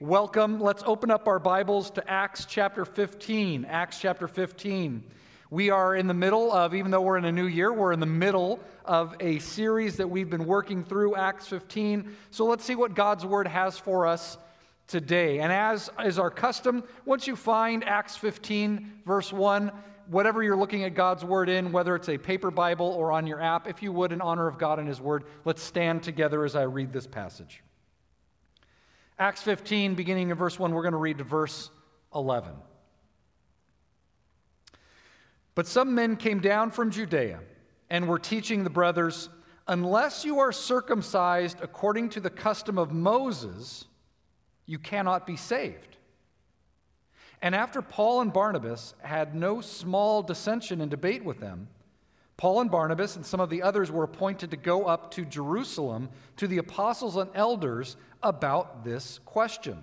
welcome. Let's open up our Bibles to Acts chapter 15. Acts chapter 15. We are in the middle of, even though we're in a new year, we're in the middle of a series that we've been working through, Acts 15. So let's see what God's Word has for us today. And as is our custom, once you find Acts 15, verse 1, whatever you're looking at God's Word in, whether it's a paper Bible or on your app, if you would, in honor of God and His Word, let's stand together as I read this passage. Acts 15, beginning in verse 1, we're going to read to verse 11. But some men came down from Judea and were teaching the brothers, Unless you are circumcised according to the custom of Moses, you cannot be saved. And after Paul and Barnabas had no small dissension and debate with them, Paul and Barnabas and some of the others were appointed to go up to Jerusalem to the apostles and elders about this question.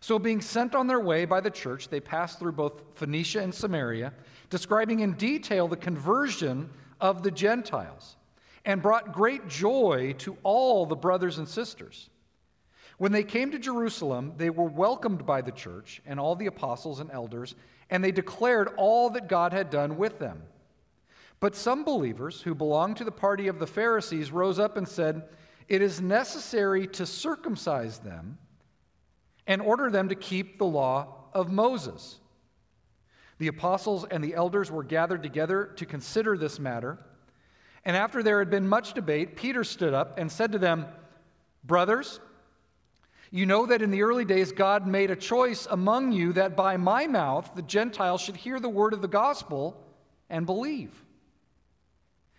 So, being sent on their way by the church, they passed through both Phoenicia and Samaria, describing in detail the conversion of the Gentiles, and brought great joy to all the brothers and sisters. When they came to Jerusalem, they were welcomed by the church and all the apostles and elders, and they declared all that God had done with them. But some believers who belonged to the party of the Pharisees rose up and said, It is necessary to circumcise them and order them to keep the law of Moses. The apostles and the elders were gathered together to consider this matter. And after there had been much debate, Peter stood up and said to them, Brothers, you know that in the early days God made a choice among you that by my mouth the Gentiles should hear the word of the gospel and believe.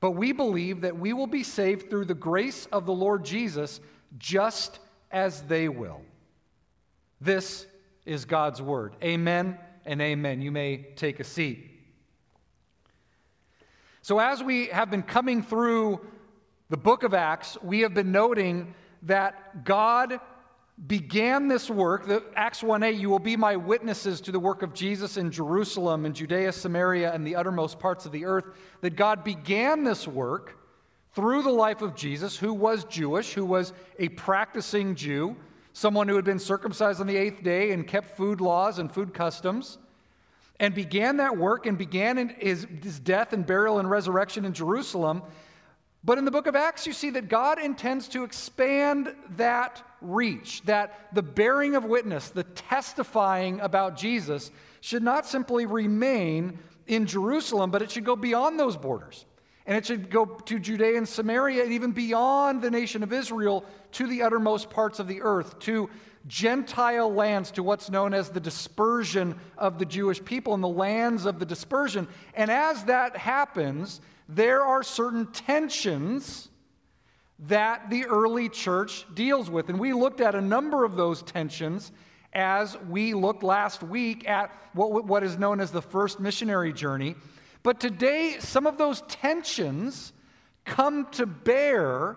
But we believe that we will be saved through the grace of the Lord Jesus, just as they will. This is God's word. Amen and amen. You may take a seat. So, as we have been coming through the book of Acts, we have been noting that God began this work, the, Acts 1:8, you will be my witnesses to the work of Jesus in Jerusalem and Judea, Samaria, and the uttermost parts of the earth, that God began this work through the life of Jesus, who was Jewish, who was a practicing Jew, someone who had been circumcised on the eighth day and kept food laws and food customs, and began that work and began his, his death and burial and resurrection in Jerusalem. But in the book of Acts, you see that God intends to expand that reach, that the bearing of witness, the testifying about Jesus, should not simply remain in Jerusalem, but it should go beyond those borders. And it should go to Judea and Samaria and even beyond the nation of Israel to the uttermost parts of the earth, to Gentile lands, to what's known as the dispersion of the Jewish people and the lands of the dispersion. And as that happens, there are certain tensions that the early church deals with. And we looked at a number of those tensions as we looked last week at what, what is known as the first missionary journey. But today, some of those tensions come to bear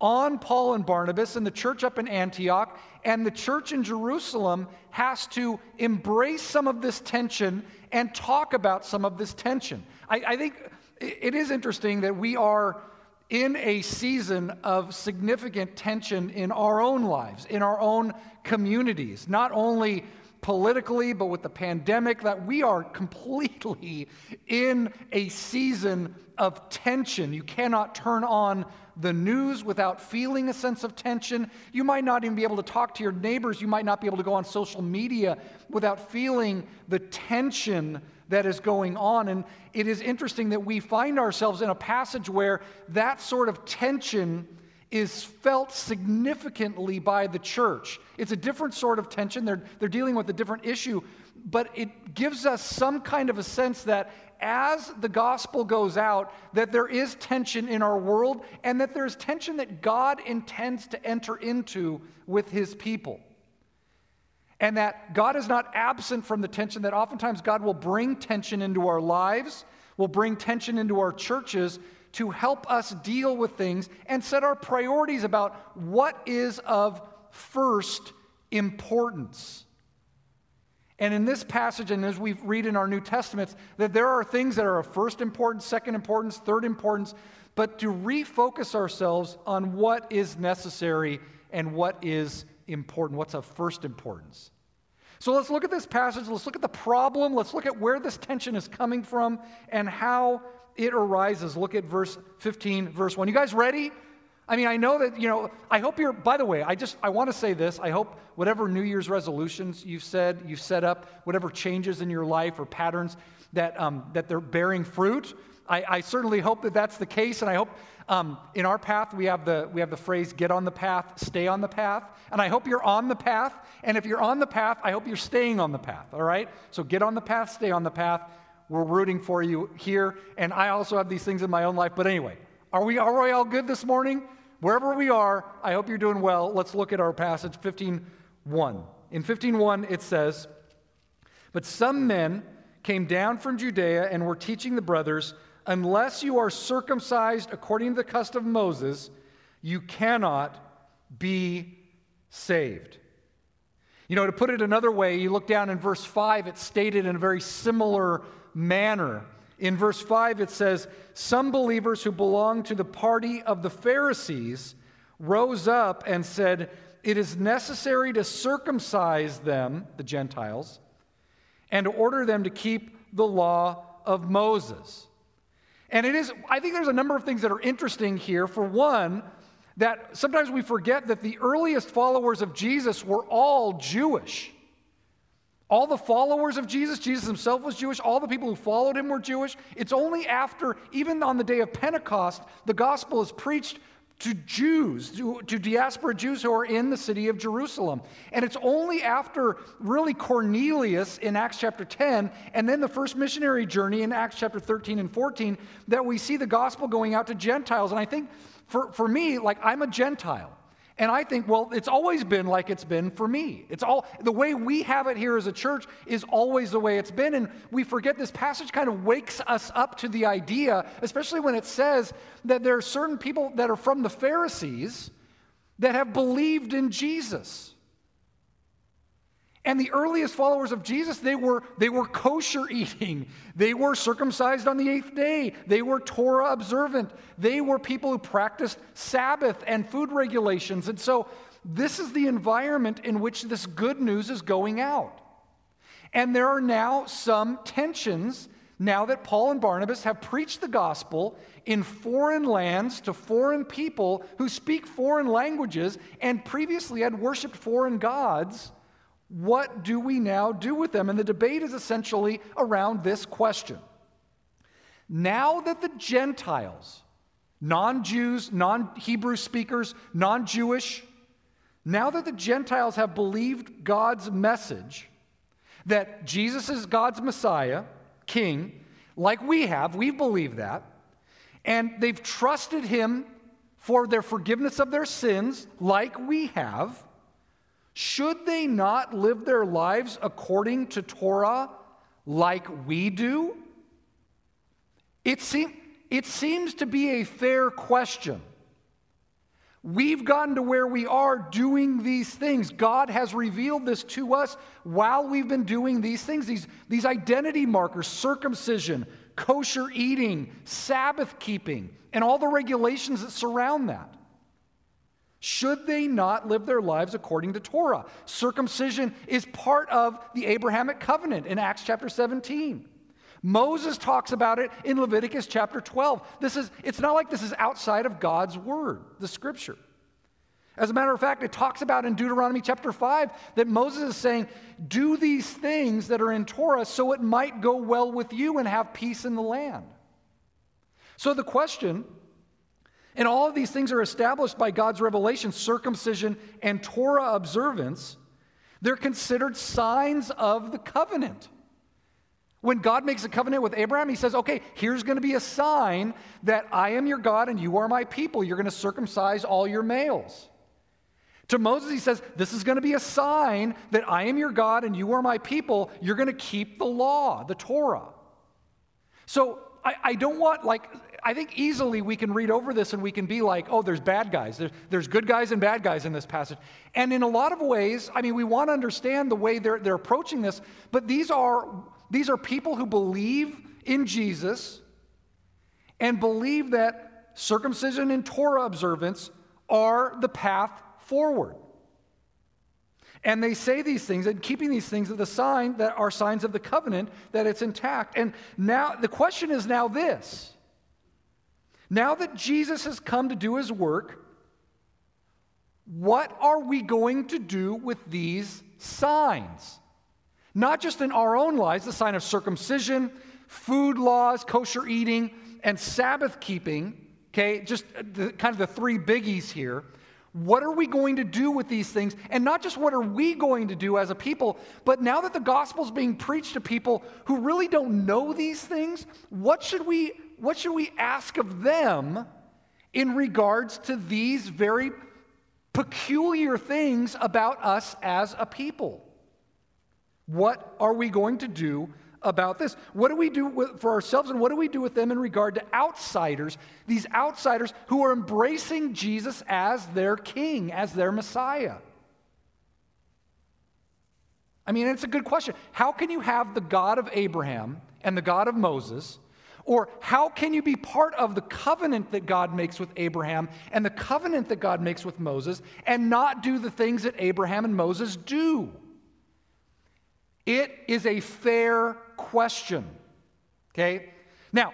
on Paul and Barnabas and the church up in Antioch, and the church in Jerusalem has to embrace some of this tension and talk about some of this tension. I, I think it is interesting that we are in a season of significant tension in our own lives, in our own communities, not only politically, but with the pandemic, that we are completely in a season of tension. You cannot turn on the news without feeling a sense of tension. You might not even be able to talk to your neighbors. You might not be able to go on social media without feeling the tension that is going on. And it is interesting that we find ourselves in a passage where that sort of tension is felt significantly by the church. It's a different sort of tension. They're, they're dealing with a different issue, but it gives us some kind of a sense that as the gospel goes out, that there is tension in our world and that there's tension that God intends to enter into with his people. And that God is not absent from the tension, that oftentimes God will bring tension into our lives, will bring tension into our churches to help us deal with things and set our priorities about what is of first importance. And in this passage, and as we read in our New Testaments, that there are things that are of first importance, second importance, third importance, but to refocus ourselves on what is necessary and what is important, what's of first importance. So let's look at this passage. Let's look at the problem. Let's look at where this tension is coming from and how it arises. Look at verse 15, verse 1. You guys ready? I mean, I know that, you know, I hope you're, by the way, I just, I want to say this. I hope whatever New Year's resolutions you've said, you've set up, whatever changes in your life or patterns that, um, that they're bearing fruit. I, I certainly hope that that's the case. And I hope um, in our path, we have, the, we have the phrase get on the path, stay on the path. And I hope you're on the path. And if you're on the path, I hope you're staying on the path, all right? So get on the path, stay on the path. We're rooting for you here. And I also have these things in my own life. But anyway, are we, are we all good this morning? Wherever we are, I hope you're doing well. Let's look at our passage 15:1. In 15:1 it says, "But some men came down from Judea and were teaching the brothers, unless you are circumcised according to the custom of Moses, you cannot be saved." You know, to put it another way, you look down in verse 5, it's stated in a very similar manner. In verse 5, it says, Some believers who belonged to the party of the Pharisees rose up and said, It is necessary to circumcise them, the Gentiles, and order them to keep the law of Moses. And it is, I think there's a number of things that are interesting here. For one, that sometimes we forget that the earliest followers of Jesus were all Jewish. All the followers of Jesus, Jesus himself was Jewish, all the people who followed him were Jewish. It's only after, even on the day of Pentecost, the gospel is preached to Jews, to, to, diaspora Jews who are in the city of Jerusalem. And it's only after really Cornelius in Acts chapter 10 and then the first missionary journey in Acts chapter 13 and 14 that we see the gospel going out to Gentiles. And I think for, for me, like I'm a Gentile. And I think, well, it's always been like it's been for me. It's all the way we have it here as a church is always the way it's been. And we forget this passage kind of wakes us up to the idea, especially when it says that there are certain people that are from the Pharisees that have believed in Jesus. And the earliest followers of Jesus, they were, they were kosher eating. They were circumcised on the eighth day. They were Torah observant. They were people who practiced Sabbath and food regulations. And so, this is the environment in which this good news is going out. And there are now some tensions now that Paul and Barnabas have preached the gospel in foreign lands to foreign people who speak foreign languages and previously had worshiped foreign gods. What do we now do with them? And the debate is essentially around this question. Now that the Gentiles, non Jews, non Hebrew speakers, non Jewish, now that the Gentiles have believed God's message that Jesus is God's Messiah, King, like we have, we believe that, and they've trusted Him for their forgiveness of their sins, like we have, should they not live their lives according to Torah like we do? It, seem, it seems to be a fair question. We've gotten to where we are doing these things. God has revealed this to us while we've been doing these things, these, these identity markers, circumcision, kosher eating, Sabbath keeping, and all the regulations that surround that. Should they not live their lives according to Torah? Circumcision is part of the Abrahamic covenant in Acts chapter 17. Moses talks about it in Leviticus chapter 12. This is, it's not like this is outside of God's word, the scripture. As a matter of fact, it talks about in Deuteronomy chapter 5 that Moses is saying, Do these things that are in Torah so it might go well with you and have peace in the land. So the question and all of these things are established by God's revelation, circumcision and Torah observance. They're considered signs of the covenant. When God makes a covenant with Abraham, he says, okay, here's going to be a sign that I am your God and you are my people. You're going to circumcise all your males. To Moses, he says, This is going to be a sign that I am your God and you are my people. You're going to keep the law, the Torah. So I, don't want, like, I think easily we can read over this and we can be like, oh, there's bad guys. There's, there's good guys and bad guys in this passage. And in a lot of ways, I mean, we want to understand the way they're, they're approaching this, but these are, these are people who believe in Jesus and believe that circumcision and Torah observance are the path forward. And they say these things, and keeping these things are the sign that are signs of the covenant that it's intact. And now the question is now this. Now that Jesus has come to do his work, what are we going to do with these signs? Not just in our own lives, the sign of circumcision, food laws, kosher eating, and Sabbath keeping, okay, just the, kind of the three biggies here. What are we going to do with these things? And not just what are we going to do as a people, but now that the gospel is being preached to people who really don't know these things, what should we, what should we ask of them in regards to these very peculiar things about us as a people? What are we going to do about this. What do we do with, for ourselves and what do we do with them in regard to outsiders, these outsiders who are embracing Jesus as their king, as their Messiah? I mean, it's a good question. How can you have the God of Abraham and the God of Moses? Or how can you be part of the covenant that God makes with Abraham and the covenant that God makes with Moses and not do the things that Abraham and Moses do? It is a fair question. Okay? Now,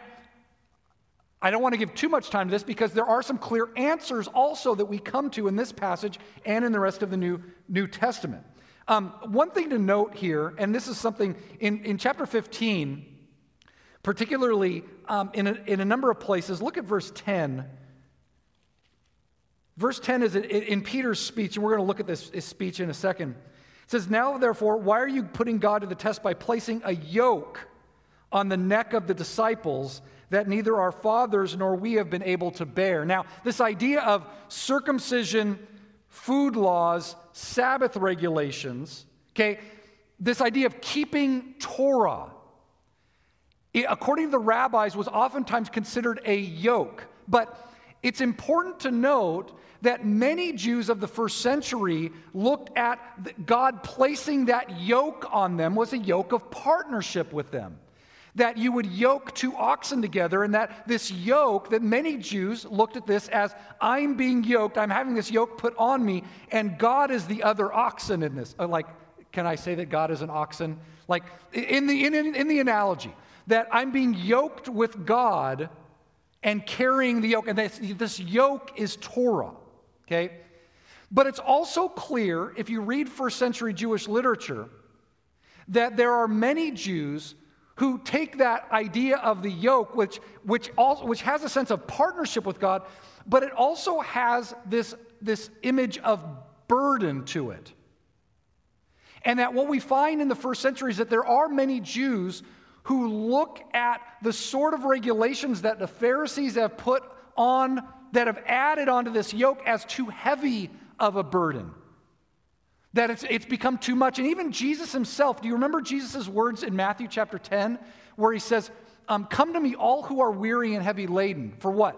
I don't want to give too much time to this because there are some clear answers also that we come to in this passage and in the rest of the New, New Testament. Um, one thing to note here, and this is something in, in chapter 15, particularly um, in, a, in a number of places, look at verse 10. Verse 10 is in, Peter's speech, and we're going to look at this speech in a second It says, Now therefore, why are you putting God to the test by placing a yoke on the neck of the disciples that neither our fathers nor we have been able to bear? Now, this idea of circumcision, food laws, Sabbath regulations, okay, this idea of keeping Torah, it, according to the rabbis, was oftentimes considered a yoke. But it's important to note that many Jews of the first century looked at God placing that yoke on them was a yoke of partnership with them. That you would yoke two oxen together, and that this yoke, that many Jews looked at this as I'm being yoked, I'm having this yoke put on me, and God is the other oxen in this. Uh, like, can I say that God is an oxen? Like, in the, in, in the analogy, that I'm being yoked with God and carrying the yoke, and this, this yoke is Torah okay? But it's also clear, if you read first century Jewish literature, that there are many Jews who take that idea of the yoke, which, which, also, which has a sense of partnership with God, but it also has this, this image of burden to it. And that what we find in the first century is that there are many Jews who look at the sort of regulations that the Pharisees have put on that have added onto this yoke as too heavy of a burden. That it's, it's become too much. And even Jesus himself, do you remember Jesus' words in Matthew chapter 10, where he says, um, Come to me, all who are weary and heavy laden. For what?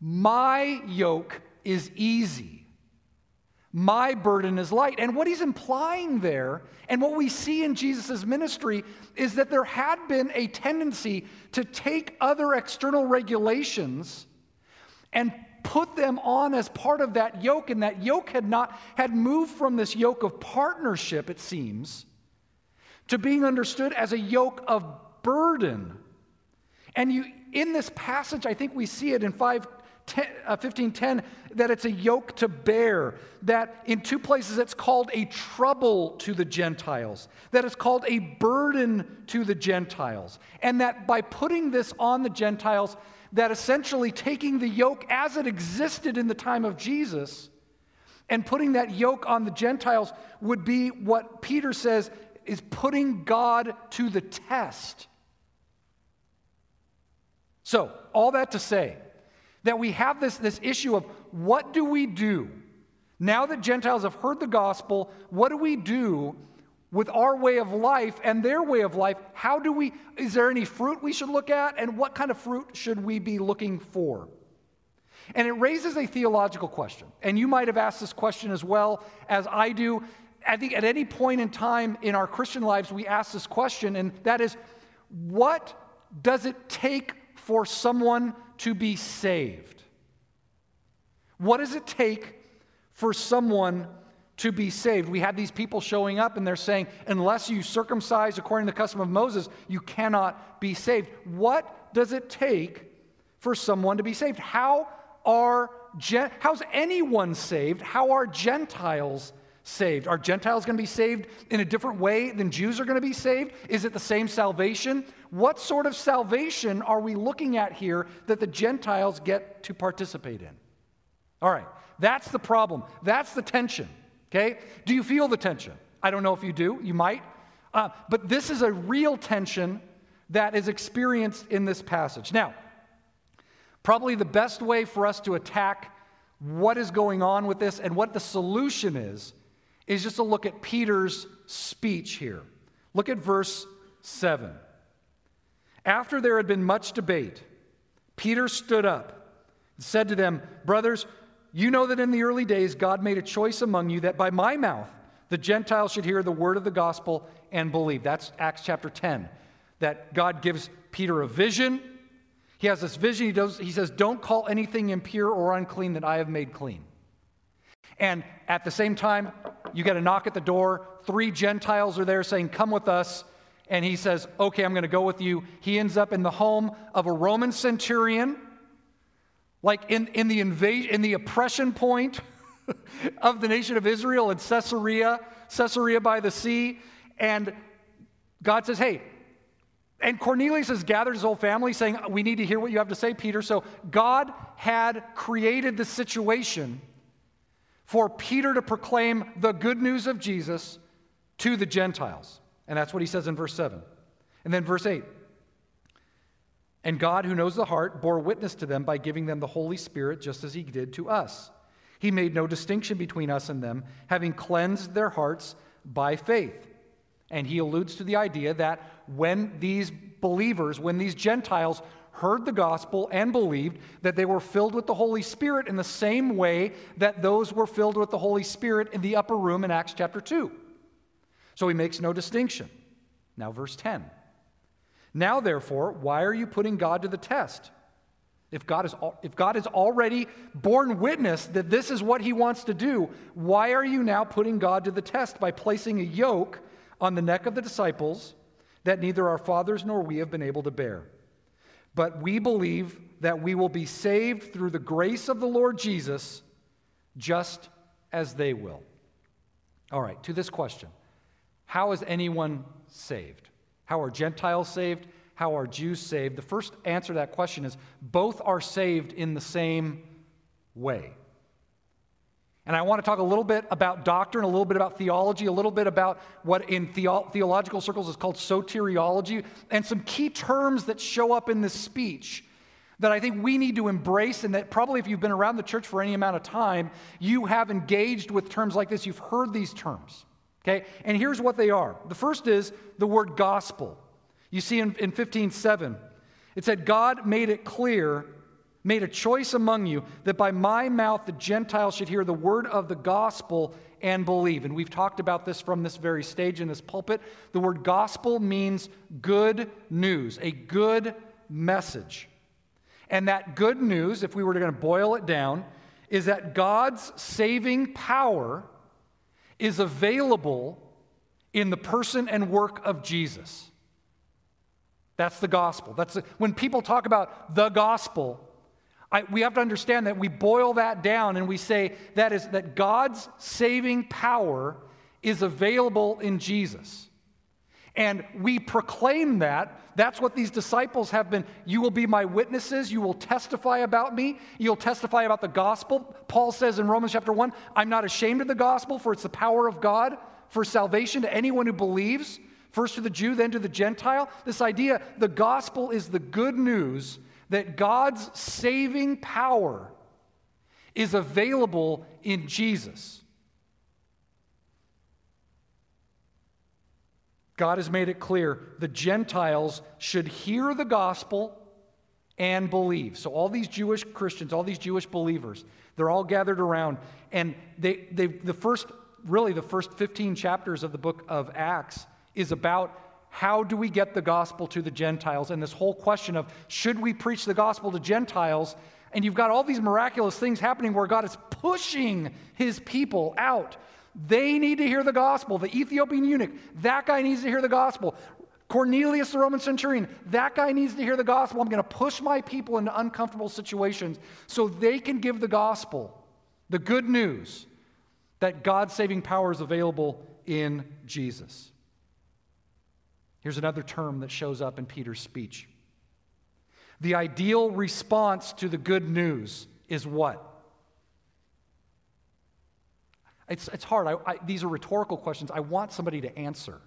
My yoke is easy. My burden is light. And what he's implying there, and what we see in Jesus' ministry, is that there had been a tendency to take other external regulations and put them on as part of that yoke and that yoke had not had moved from this yoke of partnership it seems to being understood as a yoke of burden and you in this passage i think we see it in 5 10, uh, 1510 that it's a yoke to bear that in two places it's called a trouble to the gentiles that it's called a burden to the gentiles and that by putting this on the gentiles that essentially taking the yoke as it existed in the time of Jesus and putting that yoke on the Gentiles would be what Peter says is putting God to the test. So, all that to say that we have this, this issue of what do we do Now that Gentiles have heard the gospel, what do we do with our way of life and their way of life? How do we, is there any fruit we should look at? And what kind of fruit should we be looking for? And it raises a theological question. And you might have asked this question as well as I do. I think at any point in time in our Christian lives, we ask this question, and that is what does it take for someone to be saved? What does it take for someone to be saved? We had these people showing up and they're saying, unless you circumcise according to the custom of Moses, you cannot be saved. What does it take for someone to be saved? How are how's anyone saved? How are Gentiles saved? Are Gentiles going to be saved in a different way than Jews are going to be saved? Is it the same salvation? What sort of salvation are we looking at here that the Gentiles get to participate in? All right, that's the problem. That's the tension. Okay? Do you feel the tension? I don't know if you do. You might. Uh, but this is a real tension that is experienced in this passage. Now, probably the best way for us to attack what is going on with this and what the solution is is just to look at Peter's speech here. Look at verse 7. After there had been much debate, Peter stood up and said to them, Brothers, you know that in the early days God made a choice among you that by my mouth the Gentiles should hear the word of the gospel and believe. That's Acts chapter 10. That God gives Peter a vision. He has this vision. He, does, he says, Don't call anything impure or unclean that I have made clean. And at the same time, you get a knock at the door. Three Gentiles are there saying, Come with us. And he says, Okay, I'm going to go with you. He ends up in the home of a Roman centurion, like in, in, the, invasion, in the oppression point of the nation of Israel in Caesarea, Caesarea by the sea. And God says, Hey, and Cornelius has gathered his whole family saying, We need to hear what you have to say, Peter. So God had created the situation for Peter to proclaim the good news of Jesus to the Gentiles. And that's what he says in verse 7. And then verse 8. And God, who knows the heart, bore witness to them by giving them the Holy Spirit, just as he did to us. He made no distinction between us and them, having cleansed their hearts by faith. And he alludes to the idea that when these believers, when these Gentiles heard the gospel and believed that they were filled with the Holy Spirit in the same way that those were filled with the Holy Spirit in the upper room in Acts chapter 2. So he makes no distinction. Now, verse 10. Now, therefore, why are you putting God to the test? If God, is, if God has already borne witness that this is what he wants to do, why are you now putting God to the test by placing a yoke on the neck of the disciples that neither our fathers nor we have been able to bear? But we believe that we will be saved through the grace of the Lord Jesus, just as they will. All right, to this question How is anyone saved? How are Gentiles saved? How are Jews saved? The first answer to that question is both are saved in the same way. And I want to talk a little bit about doctrine, a little bit about theology, a little bit about what in theo- theological circles is called soteriology, and some key terms that show up in this speech that I think we need to embrace, and that probably if you've been around the church for any amount of time, you have engaged with terms like this. You've heard these terms. Okay? And here's what they are the first is the word gospel. You see in, in 15:7, it said, God made it clear made a choice among you that by my mouth the Gentiles should hear the word of the gospel and believe. And we've talked about this from this very stage in this pulpit. The word gospel means good news, a good message. And that good news, if we were going to boil it down, is that God's saving power is available in the person and work of Jesus. That's the gospel. That's when people talk about the gospel, I, we have to understand that we boil that down and we say that is that God's saving power is available in Jesus. And we proclaim that. That's what these disciples have been. You will be my witnesses. You will testify about me. You'll testify about the gospel. Paul says in Romans chapter 1 I'm not ashamed of the gospel, for it's the power of God for salvation to anyone who believes, first to the Jew, then to the Gentile. This idea the gospel is the good news that God's saving power is available in Jesus. God has made it clear the Gentiles should hear the gospel and believe. So, all these Jewish Christians, all these Jewish believers, they're all gathered around. And they, they, the first, really, the first 15 chapters of the book of Acts is about how do we get the gospel to the Gentiles? And this whole question of should we preach the gospel to Gentiles? And you've got all these miraculous things happening where God is pushing his people out. They need to hear the gospel. The Ethiopian eunuch, that guy needs to hear the gospel. Cornelius, the Roman centurion, that guy needs to hear the gospel. I'm going to push my people into uncomfortable situations so they can give the gospel, the good news that God's saving power is available in Jesus. Here's another term that shows up in Peter's speech. The ideal response to the good news is what? It's, it's hard. I, I, these are rhetorical questions. I want somebody to answer.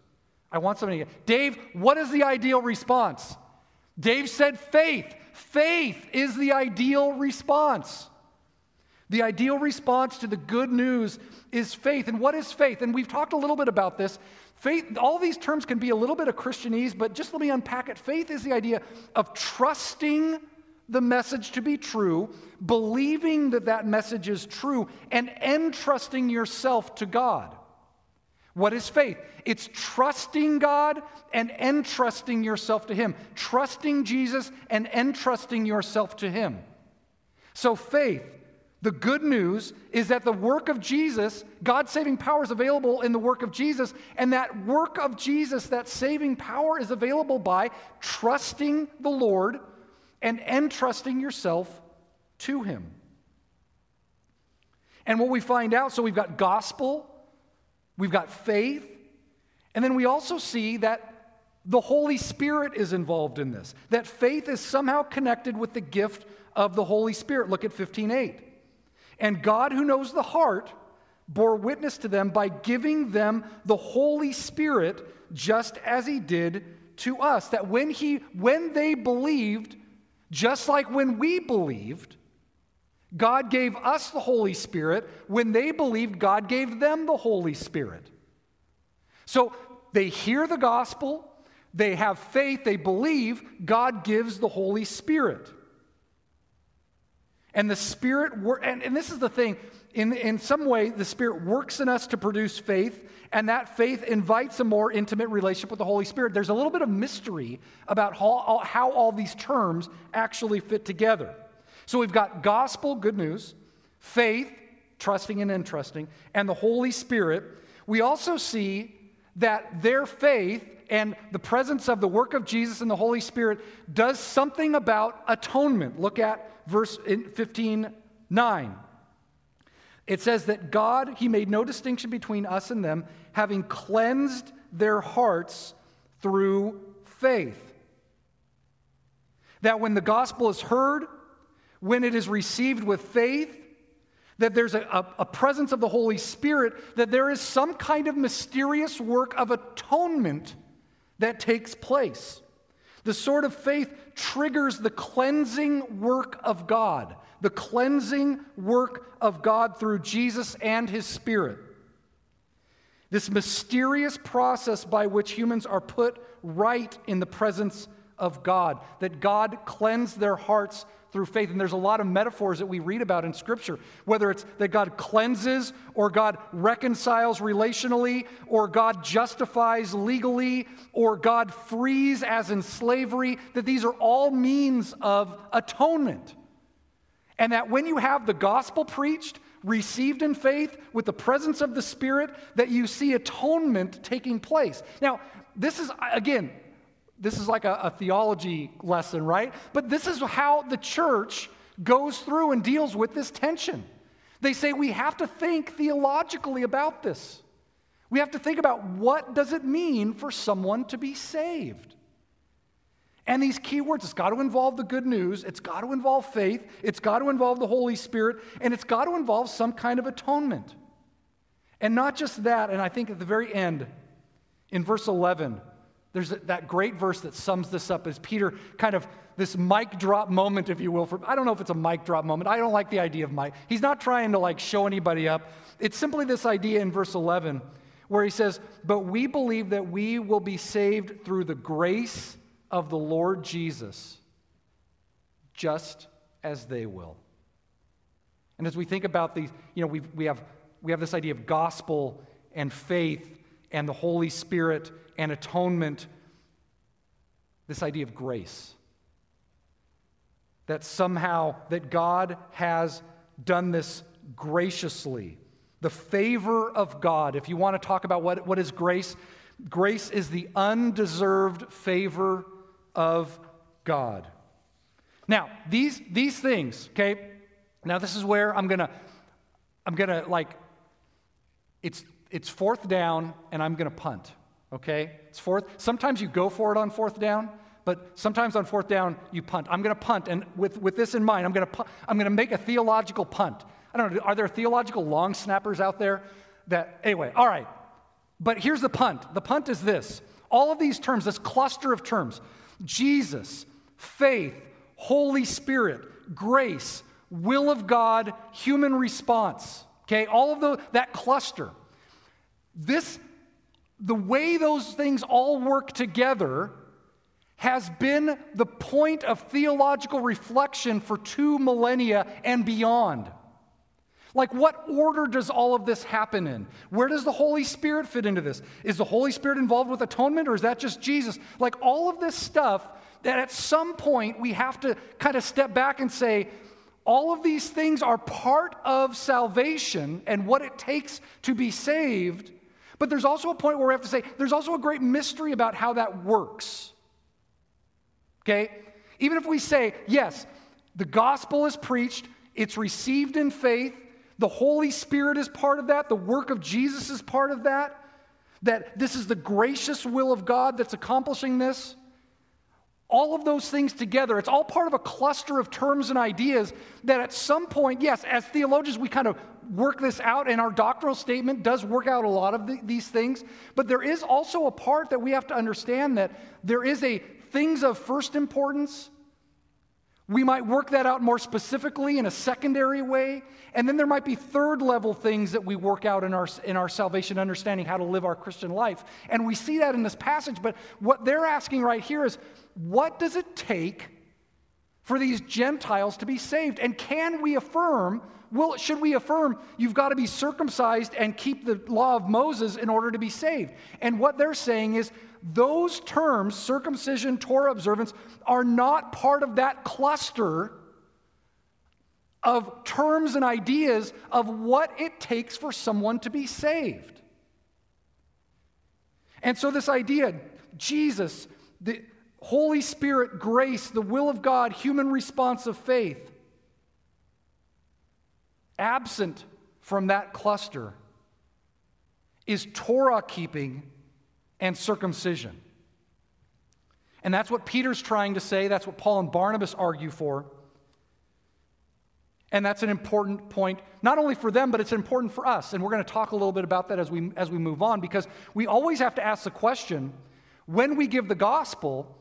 I want somebody to, Dave, what is the ideal response? Dave said faith. Faith is the ideal response. The ideal response to the good news is faith. And what is faith? And we've talked a little bit about this. Faith, all these terms can be a little bit of Christianese, but just let me unpack it. Faith is the idea of trusting the message to be true, believing that that message is true, and entrusting yourself to God. What is faith? It's trusting God and entrusting yourself to Him, trusting Jesus and entrusting yourself to Him. So, faith, the good news is that the work of Jesus, God's saving power is available in the work of Jesus, and that work of Jesus, that saving power is available by trusting the Lord and entrusting yourself to Him. And what we find out so we've got gospel, we've got faith, and then we also see that the Holy Spirit is involved in this, that faith is somehow connected with the gift of the Holy Spirit. Look at 15:8. And God, who knows the heart, bore witness to them by giving them the Holy Spirit, just as He did to us. That when He, when they believed, just like when we believed, God gave us the Holy Spirit. When they believed, God gave them the Holy Spirit. So they hear the gospel, they have faith, they believe, God gives the Holy Spirit. And the Spirit, and, and this is the thing, in, in some way, the Spirit works in us to produce faith, and that faith invites a more intimate relationship with the Holy Spirit. There's a little bit of mystery about how, how all these terms actually fit together. So we've got gospel, good news, faith, trusting and entrusting, and the Holy Spirit. We also see that their faith and the presence of the work of Jesus and the Holy Spirit does something about atonement. Look at verse 15 9. It says that God, He made no distinction between us and them, having cleansed their hearts through faith. That when the gospel is heard, when it is received with faith, that there's a, a, presence of the Holy Spirit, that there is some kind of mysterious work of atonement that takes place. The sword of faith triggers the cleansing work of God, the cleansing work of God through Jesus and His Spirit. This mysterious process by which humans are put right in the presence of God, that God cleansed their hearts through faith. And there's a lot of metaphors that we read about in Scripture, whether it's that God cleanses, or God reconciles relationally, or God justifies legally, or God frees as in slavery, that these are all means of atonement. And that when you have the gospel preached, received in faith, with the presence of the Spirit, that you see atonement taking place. Now, this is, again, this is like a, a, theology lesson, right? But this is how the church goes through and deals with this tension. They say we have to think theologically about this. We have to think about what does it mean for someone to be saved? And these key words, it's got to involve the good news, it's got to involve faith, it's got to involve the Holy Spirit, and it's got to involve some kind of atonement. And not just that, and I think at the very end, in verse 11, There's that great verse that sums this up as Peter kind of this mic drop moment, if you will. For, I don't know if it's a mic drop moment. I don't like the idea of mic. He's not trying to like show anybody up. It's simply this idea in verse 11 where he says, But we believe that we will be saved through the grace of the Lord Jesus, just as they will. And as we think about these, you know, we we, have, we have this idea of gospel and faith and the Holy Spirit and atonement, this idea of grace. That somehow that God has done this graciously. The favor of God. If you want to talk about what, what is grace, grace is the undeserved favor of God. Now, these, these things, okay, now this is where I'm gonna, I'm gonna like, it's it's fourth down and I'm gonna punt okay? It's fourth. Sometimes you go for it on fourth down, but sometimes on fourth down you punt. I'm going to punt, and with, with this in mind, I'm going to I'm going to make a theological punt. I don't know. Are there theological long snappers out there? That anyway. All right. But here's the punt. The punt is this: all of these terms, this cluster of terms, Jesus, faith, Holy Spirit, grace, will of God, human response. Okay, all of the, that cluster. This the way those things all work together has been the point of theological reflection for two millennia and beyond. Like, what order does all of this happen in? Where does the Holy Spirit fit into this? Is the Holy Spirit involved with atonement or is that just Jesus? Like, all of this stuff that at some point we have to kind of step back and say, all of these things are part of salvation and what it takes to be saved. But there's also a point where we have to say there's also a great mystery about how that works. Okay? Even if we say, yes, the gospel is preached, it's received in faith, the Holy Spirit is part of that, the work of Jesus is part of that, that this is the gracious will of God that's accomplishing this. All of those things together, it's all part of a cluster of terms and ideas that at some point, yes, as theologians, we kind of work this out, and our doctrinal statement does work out a lot of the, these things. But there is also a part that we have to understand that there is a things of first importance. We might work that out more specifically in a secondary way. And then there might be third level things that we work out in our, in our salvation, understanding how to live our Christian life. And we see that in this passage. But what they're asking right here is what does it take for these Gentiles to be saved? And can we affirm well, should we affirm you've got to be circumcised and keep the law of Moses in order to be saved? And what they're saying is those terms, circumcision, Torah observance, are not part of that cluster of terms and ideas of what it takes for someone to be saved. And so, this idea, Jesus, the Holy Spirit, grace, the will of God, human response of faith, Absent from that cluster is Torah keeping and circumcision. And that's what Peter's trying to say. That's what Paul and Barnabas argue for. And that's an important point, not only for them, but it's important for us. And we're going to talk a little bit about that as we, as we move on, because we always have to ask the question when we give the gospel,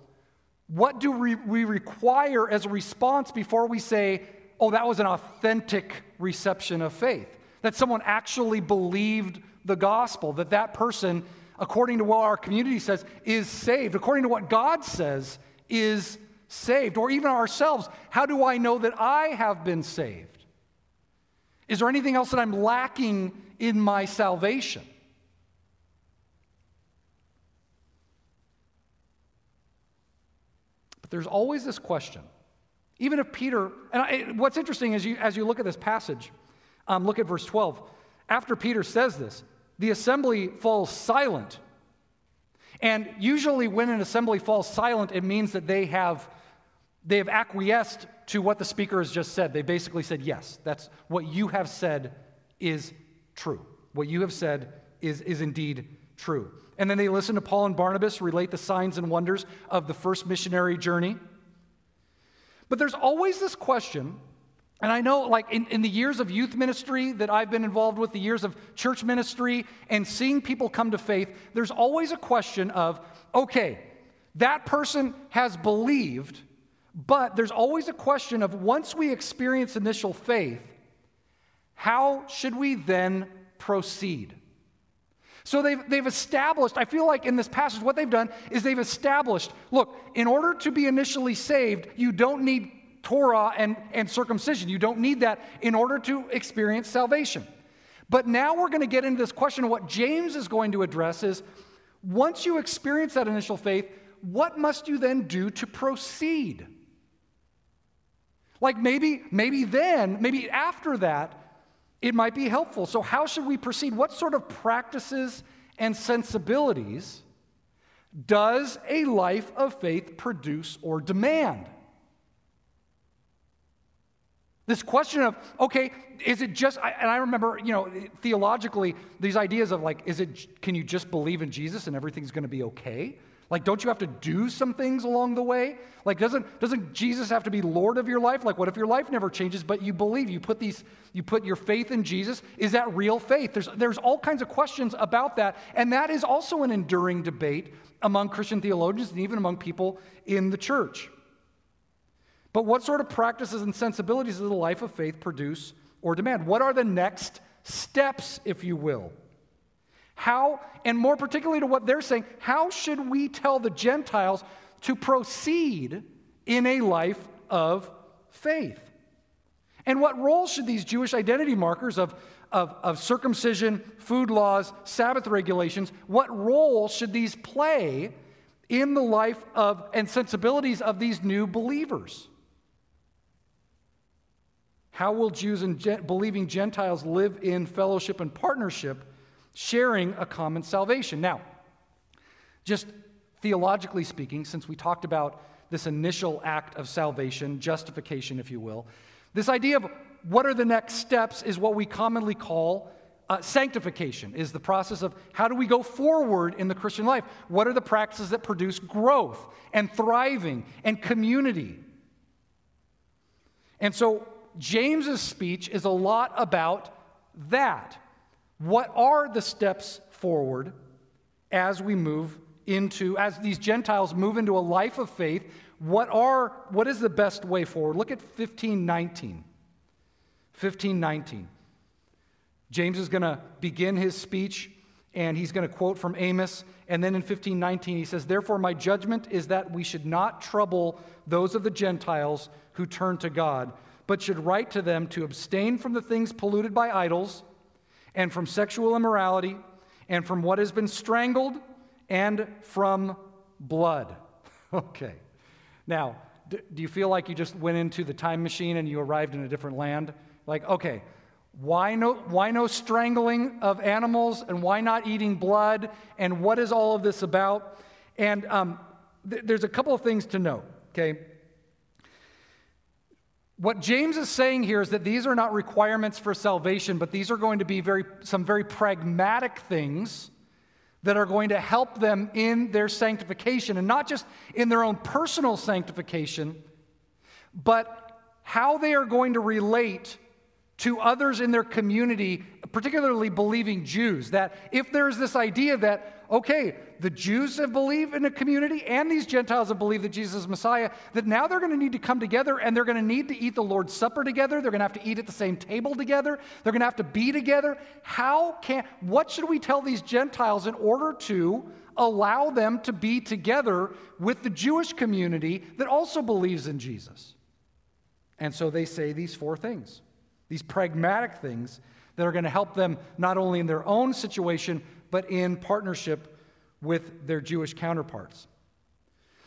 what do we, we require as a response before we say, oh, that was an authentic reception of faith. That someone actually believed the gospel, that that person, according to what our community says, is saved, according to what God says, is saved. Or even ourselves, how do I know that I have been saved? Is there anything else that I'm lacking in my salvation? But there's always this question even if Peter, and I, what's interesting is you, as you look at this passage, um, look at verse 12. After Peter says this, the assembly falls silent. And usually, when an assembly falls silent, it means that they have, they have acquiesced to what the speaker has just said. They basically said, Yes, that's what you have said is true. What you have said is, is indeed true. And then they listen to Paul and Barnabas relate the signs and wonders of the first missionary journey. But there's always this question And I know, like, in, in the years of youth ministry that I've been involved with, the years of church ministry, and seeing people come to faith, there's always a question of, okay, that person has believed, but there's always a question of once we experience initial faith, how should we then proceed? So they've, they've established, I feel like in this passage, what they've done is they've established look, in order to be initially saved, you don't need Torah and, and circumcision. You don't need that in order to experience salvation. But now we're going to get into this question what James is going to address is once you experience that initial faith, what must you then do to proceed? Like maybe, maybe then, maybe after that, it might be helpful. So, how should we proceed? What sort of practices and sensibilities does a life of faith produce or demand? This question of, okay, is it just, and I remember, you know, theologically, these ideas of like, is it, can you just believe in Jesus and everything's going to be okay? Like, don't you have to do some things along the way? Like, doesn't, doesn't Jesus have to be Lord of your life? Like, what if your life never changes, but you believe, you put these, you put your faith in Jesus? Is that real faith? There's, there's all kinds of questions about that. And that is also an enduring debate among Christian theologians and even among people in the church. But what sort of practices and sensibilities does the life of faith produce or demand? What are the next steps, if you will? How, and more particularly to what they're saying, how should we tell the Gentiles to proceed in a life of faith? And what role should these Jewish identity markers of, of, of circumcision, food laws, Sabbath regulations, what role should these play in the life of and sensibilities of these new believers? How will Jews and believing Gentiles live in fellowship and partnership, sharing a common salvation? Now, just theologically speaking, since we talked about this initial act of salvation, justification, if you will, this idea of what are the next steps is what we commonly call uh, sanctification, is the process of how do we go forward in the Christian life? What are the practices that produce growth and thriving and community? And so, James's speech is a lot about that. What are the steps forward as we move into as these Gentiles move into a life of faith? What are what is the best way forward? Look at 1519. 1519. James is going to begin his speech and he's going to quote from Amos. And then in 1519, he says, Therefore, my judgment is that we should not trouble those of the Gentiles who turn to God, but should write to them to abstain from the things polluted by idols, and from sexual immorality, and from what has been strangled, and from blood. Okay. Now, do you feel like you just went into the time machine and you arrived in a different land? Like, okay, why no, why no strangling of animals and why not eating blood? And what is all of this about? And um, th- there's a couple of things to note, okay? What James is saying here is that these are not requirements for salvation, but these are going to be very, some very pragmatic things that are going to help them in their sanctification, and not just in their own personal sanctification, but how they are going to relate to others in their community, particularly believing Jews. That if there's this idea that, okay, the Jews have believed in a community and these Gentiles have believed that Jesus is Messiah, that now they're going to need to come together and they're going to need to eat the Lord's Supper together. They're going to have to eat at the same table together. They're going to have to be together. How can, what should we tell these Gentiles in order to allow them to be together with the Jewish community that also believes in Jesus? And so they say these four things these pragmatic things that are going to help them not only in their own situation, but in partnership with their Jewish counterparts.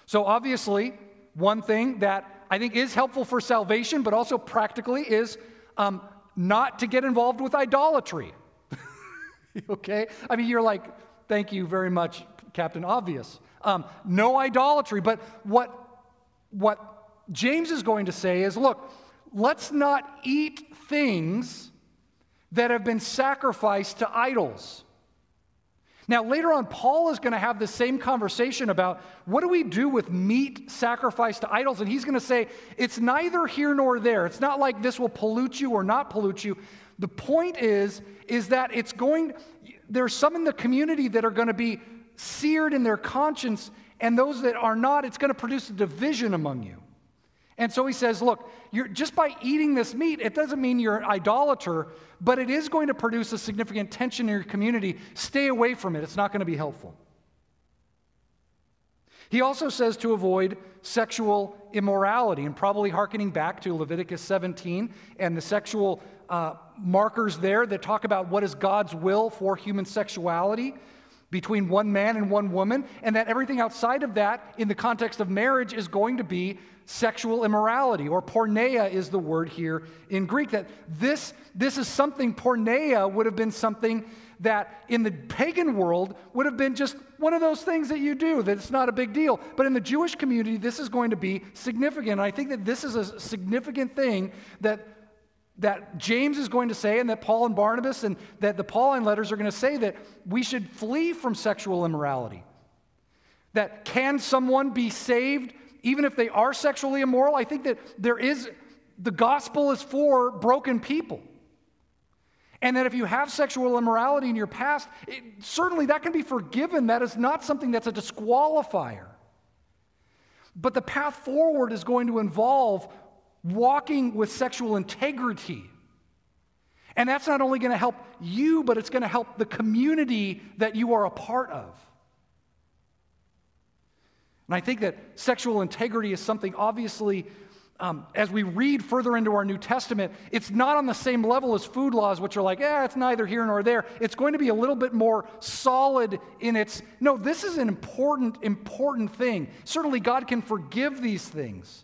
So, obviously, one thing that I think is helpful for salvation, but also practically, is um, not to get involved with idolatry. okay? I mean, you're like, thank you very much, Captain Obvious. Um, no idolatry. But what, what James is going to say is look, let's not eat things that have been sacrificed to idols. Now, later on, Paul is going to have the same conversation about what do we do with meat sacrificed to idols? And he's going to say, it's neither here nor there. It's not like this will pollute you or not pollute you. The point is, is that it's going, there's some in the community that are going to be seared in their conscience, and those that are not, it's going to produce a division among you. And so he says, look, just by eating this meat, it doesn't mean you're an idolater, but it is going to produce a significant tension in your community. Stay away from it, it's not going to be helpful. He also says to avoid sexual immorality, and probably hearkening back to Leviticus 17 and the sexual uh, markers there that talk about what is God's will for human sexuality between one man and one woman, and that everything outside of that, in the context of marriage, is going to be sexual immorality, or porneia is the word here in Greek. That this, this is something, porneia would have been something that in the pagan world would have been just one of those things that you do, that it's not a big deal. But in the Jewish community, this is going to be significant. And I think that this is a significant thing that that James is going to say, and that Paul and Barnabas and that the Pauline letters are going to say that we should flee from sexual immorality. That can someone be saved even if they are sexually immoral? I think that there is, the gospel is for broken people. And that if you have sexual immorality in your past, it, certainly that can be forgiven. That is not something that's a disqualifier. But the path forward is going to involve walking with sexual integrity. And that's not only going to help you, but it's going to help the community that you are a part of. And I think that sexual integrity is something obviously, um, as we read further into our New Testament, it's not on the same level as food laws, which are like, eh, it's neither here nor there. It's going to be a little bit more solid in its. No, this is an important, important thing. Certainly, God can forgive these things.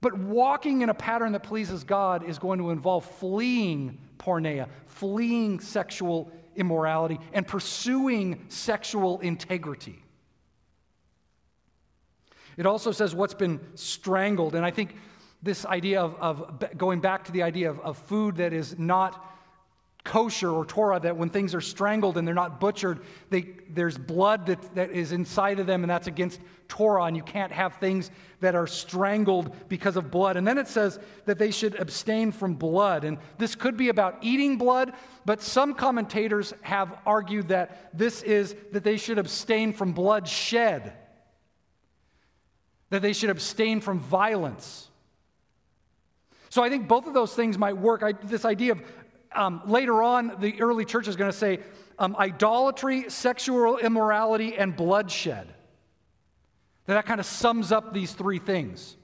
But walking in a pattern that pleases God is going to involve fleeing porneia, fleeing sexual immorality, and pursuing sexual integrity. It also says what's been strangled. And I think this idea of, of going back to the idea of, of food that is not kosher or Torah that when things are strangled and they're not butchered, they, there's blood that, that is inside of them, and that's against Torah, and you can't have things that are strangled because of blood. And then it says that they should abstain from blood. And this could be about eating blood, but some commentators have argued that this is that they should abstain from blood shed, that they should abstain from violence. So I think both of those things might work. I, this idea of um, later on, the early church is going to say um, idolatry, sexual immorality, and bloodshed. That that kind of sums up these three things.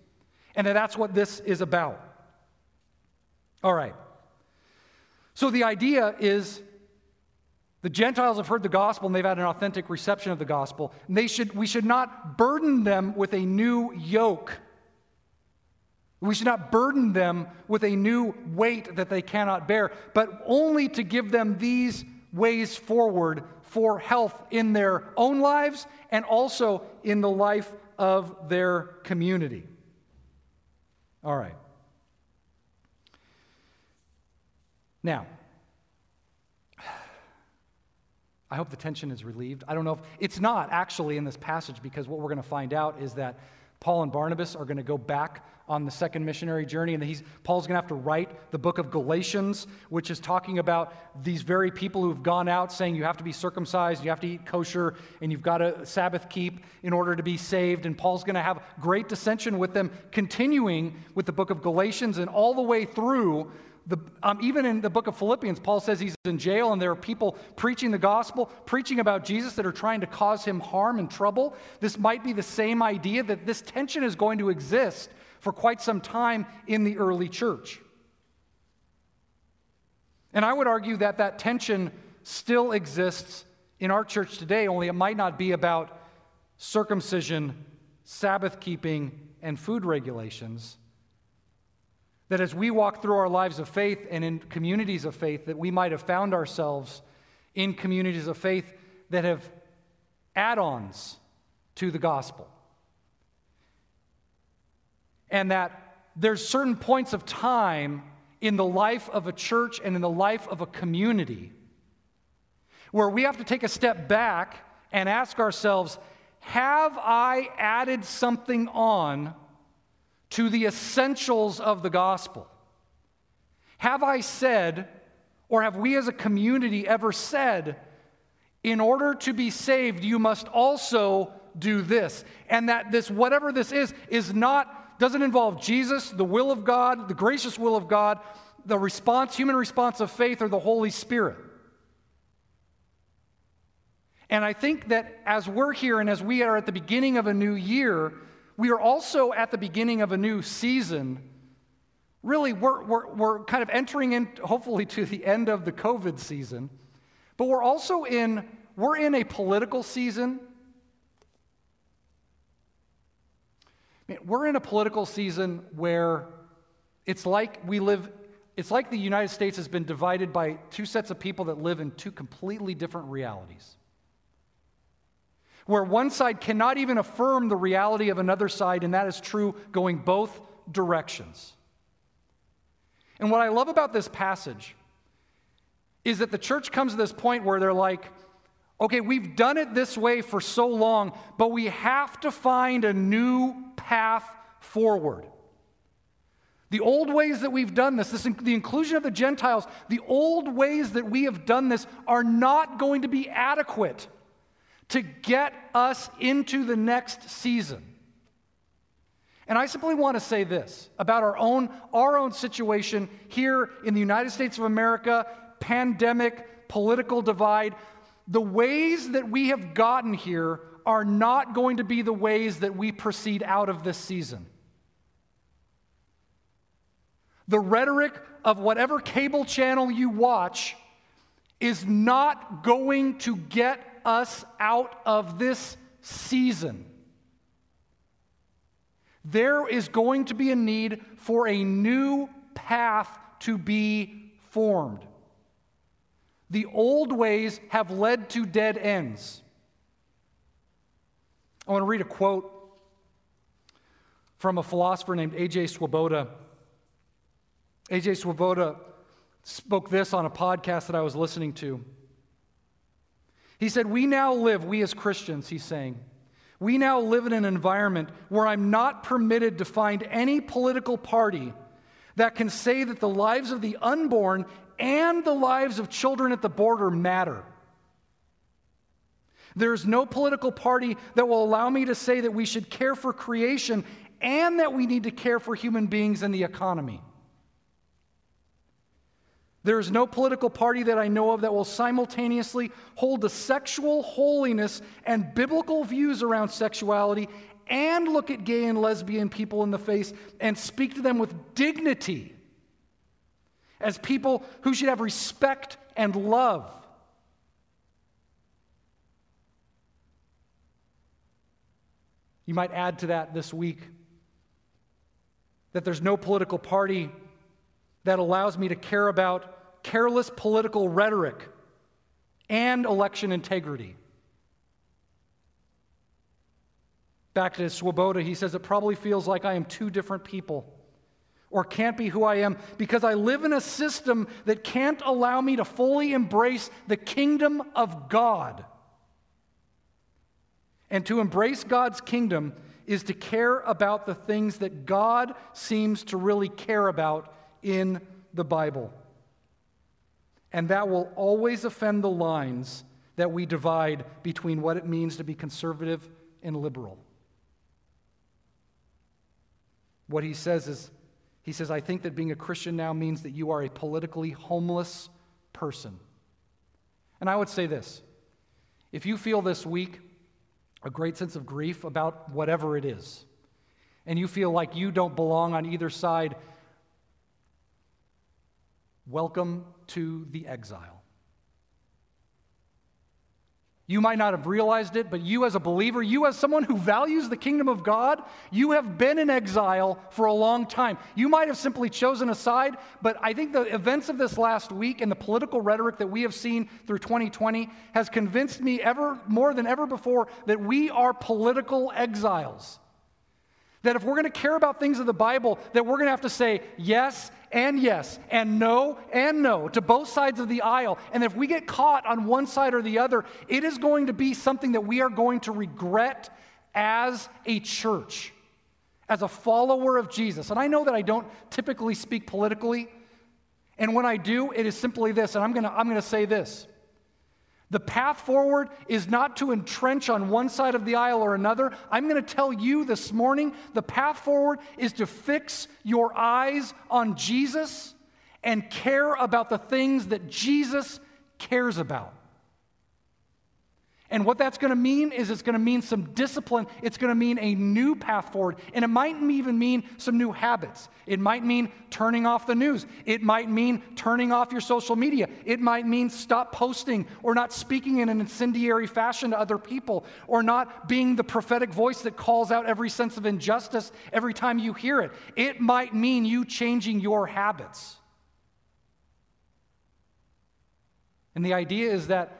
And that that's what this is about. All right. So the idea is the Gentiles have heard the gospel and they've had an authentic reception of the gospel. And they should, we should not burden them with a new yoke we should not burden them with a new weight that they cannot bear, but only to give them these ways forward for health in their own lives and also in the life of their community. All right. Now, I hope the tension is relieved. I don't know if it's not actually in this passage because what we're going to find out is that Paul and Barnabas are going to go back on the second missionary journey, and he's, Paul's going to have to write the book of Galatians, which is talking about these very people who've gone out saying you have to be circumcised, you have to eat kosher, and you've got to Sabbath keep in order to be saved. And Paul's going to have great dissension with them, continuing with the book of Galatians and all the way through the, um, even in the book of Philippians, Paul says he's in jail and there are people preaching the gospel, preaching about Jesus that are trying to cause him harm and trouble. This might be the same idea that this tension is going to exist for quite some time in the early church. And I would argue that that tension still exists in our church today, only it might not be about circumcision, Sabbath keeping, and food regulations. That as we walk through our lives of faith and in communities of faith, that we might have found ourselves in communities of faith that have add ons to the gospel. And that there's certain points of time in the life of a church and in the life of a community where we have to take a step back and ask ourselves Have I added something on to the essentials of the gospel? Have I said, or have we as a community ever said, in order to be saved, you must also do this? And that this, whatever this is, is not, doesn't involve Jesus, the will of God, the gracious will of God, the response, human response of faith, or the Holy Spirit. And I think that as we're here and as we are at the beginning of a new year, we are also at the beginning of a new season. Really, we're, we're, we're kind of entering in, hopefully, to the end of the COVID season, but we're also in, we're in a political season. We're in a political season where it's like we live, it's like the United States has been divided by two sets of people that live in two completely different realities where one side cannot even affirm the reality of another side, and that is true going both directions. And what I love about this passage is that the church comes to this point where they're like, okay, we've done it this way for so long, but we have to find a new path forward. The old ways that we've done this, this, the inclusion of the Gentiles, the old ways that we have done this are not going to be adequate to get us into the next season. And I simply want to say this about our own, our own situation here in the United States of America, pandemic, political divide. The ways that we have gotten here are not going to be the ways that we proceed out of this season. The rhetoric of whatever cable channel you watch is not going to get us out of this season. There is going to be a need for a new path to be formed. The old ways have led to dead ends. I want to read a quote from a philosopher named A.J. Swoboda. A.J. Swoboda spoke this on a podcast that I was listening to. He said, We now live, we as Christians, he's saying, we now live in an environment where I'm not permitted to find any political party that can say that the lives of the unborn and the lives of children at the border matter. There's no political party that will allow me to say that we should care for creation and that we need to care for human beings and the economy. There is no political party that I know of that will simultaneously hold the sexual holiness and biblical views around sexuality and look at gay and lesbian people in the face and speak to them with dignity as people who should have respect and love. You might add to that this week that there's no political party that allows me to care about careless political rhetoric and election integrity. Back to Swoboda, he says, It probably feels like I am two different people or can't be who I am because I live in a system that can't allow me to fully embrace the kingdom of God. And to embrace God's kingdom is to care about the things that God seems to really care about in the Bible. And that will always offend the lines that we divide between what it means to be conservative and liberal. What he says is, he says, I think that being a Christian now means that you are a politically homeless person. And I would say this if you feel this week a great sense of grief about whatever it is, and you feel like you don't belong on either side, Welcome to the exile. You might not have realized it, but you, as a believer, you, as someone who values the kingdom of God, you have been in exile for a long time. You might have simply chosen a side, but I think the events of this last week and the political rhetoric that we have seen through 2020 has convinced me ever more than ever before that we are political exiles. That if we're going to care about things of the Bible, that we're going to have to say yes and yes and no and no to both sides of the aisle. And if we get caught on one side or the other, it is going to be something that we are going to regret as a church, as a follower of Jesus. And I know that I don't typically speak politically. And when I do, it is simply this, and I'm going to, I'm going to say this. The path forward is not to entrench on one side of the aisle or another. I'm going to tell you this morning the path forward is to fix your eyes on Jesus and care about the things that Jesus cares about. And what that's going to mean is it's going to mean some discipline. It's going to mean a new path forward. And it might even mean some new habits. It might mean turning off the news. It might mean turning off your social media. It might mean stop posting or not speaking in an incendiary fashion to other people or not being the prophetic voice that calls out every sense of injustice every time you hear it. It might mean you changing your habits. And the idea is that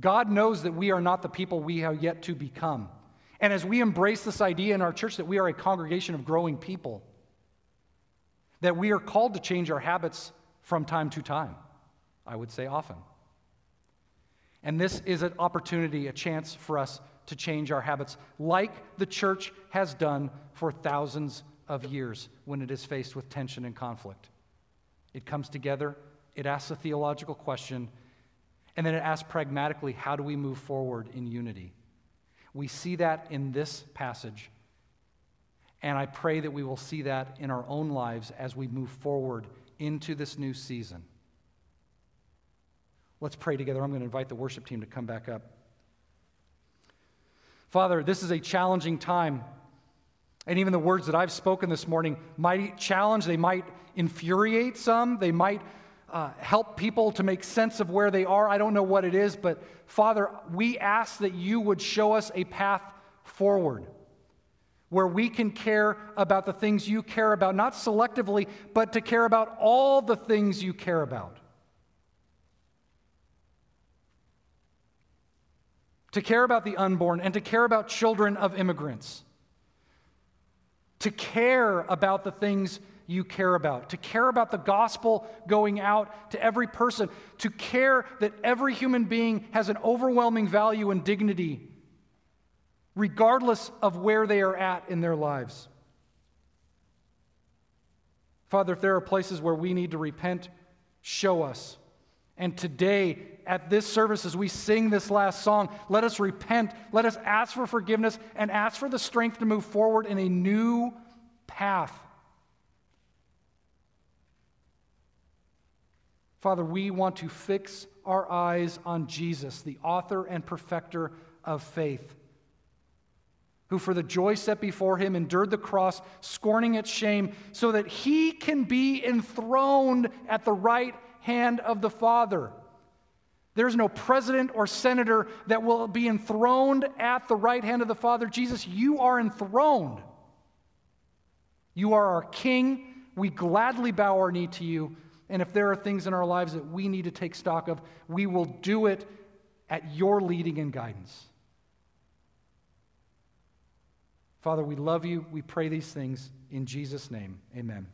God knows that we are not the people we have yet to become. And as we embrace this idea in our church that we are a congregation of growing people, that we are called to change our habits from time to time, I would say often. And this is an opportunity, a chance for us to change our habits, like the church has done for thousands of years when it is faced with tension and conflict. It comes together, it asks a theological question, and then it asks pragmatically, how do we move forward in unity? We see that in this passage. And I pray that we will see that in our own lives as we move forward into this new season. Let's pray together. I'm going to invite the worship team to come back up. Father, this is a challenging time. And even the words that I've spoken this morning might challenge, they might infuriate some, they might uh, help people to make sense of where they are. I don't know what it is, but Father, we ask that you would show us a path forward where we can care about the things you care about, not selectively, but to care about all the things you care about. To care about the unborn and to care about children of immigrants. To care about the things you care about, to care about the gospel going out to every person, to care that every human being has an overwhelming value and dignity, regardless of where they are at in their lives. Father, if there are places where we need to repent, show us. And today, at this service, as we sing this last song, let us repent, let us ask for forgiveness, and ask for the strength to move forward in a new path Father, we want to fix our eyes on Jesus, the author and perfecter of faith, who for the joy set before him endured the cross, scorning its shame, so that he can be enthroned at the right hand of the Father. There's no president or senator that will be enthroned at the right hand of the Father. Jesus, you are enthroned. You are our King. We gladly bow our knee to you. And if there are things in our lives that we need to take stock of, we will do it at your leading and guidance. Father, we love you. We pray these things in Jesus' name. Amen.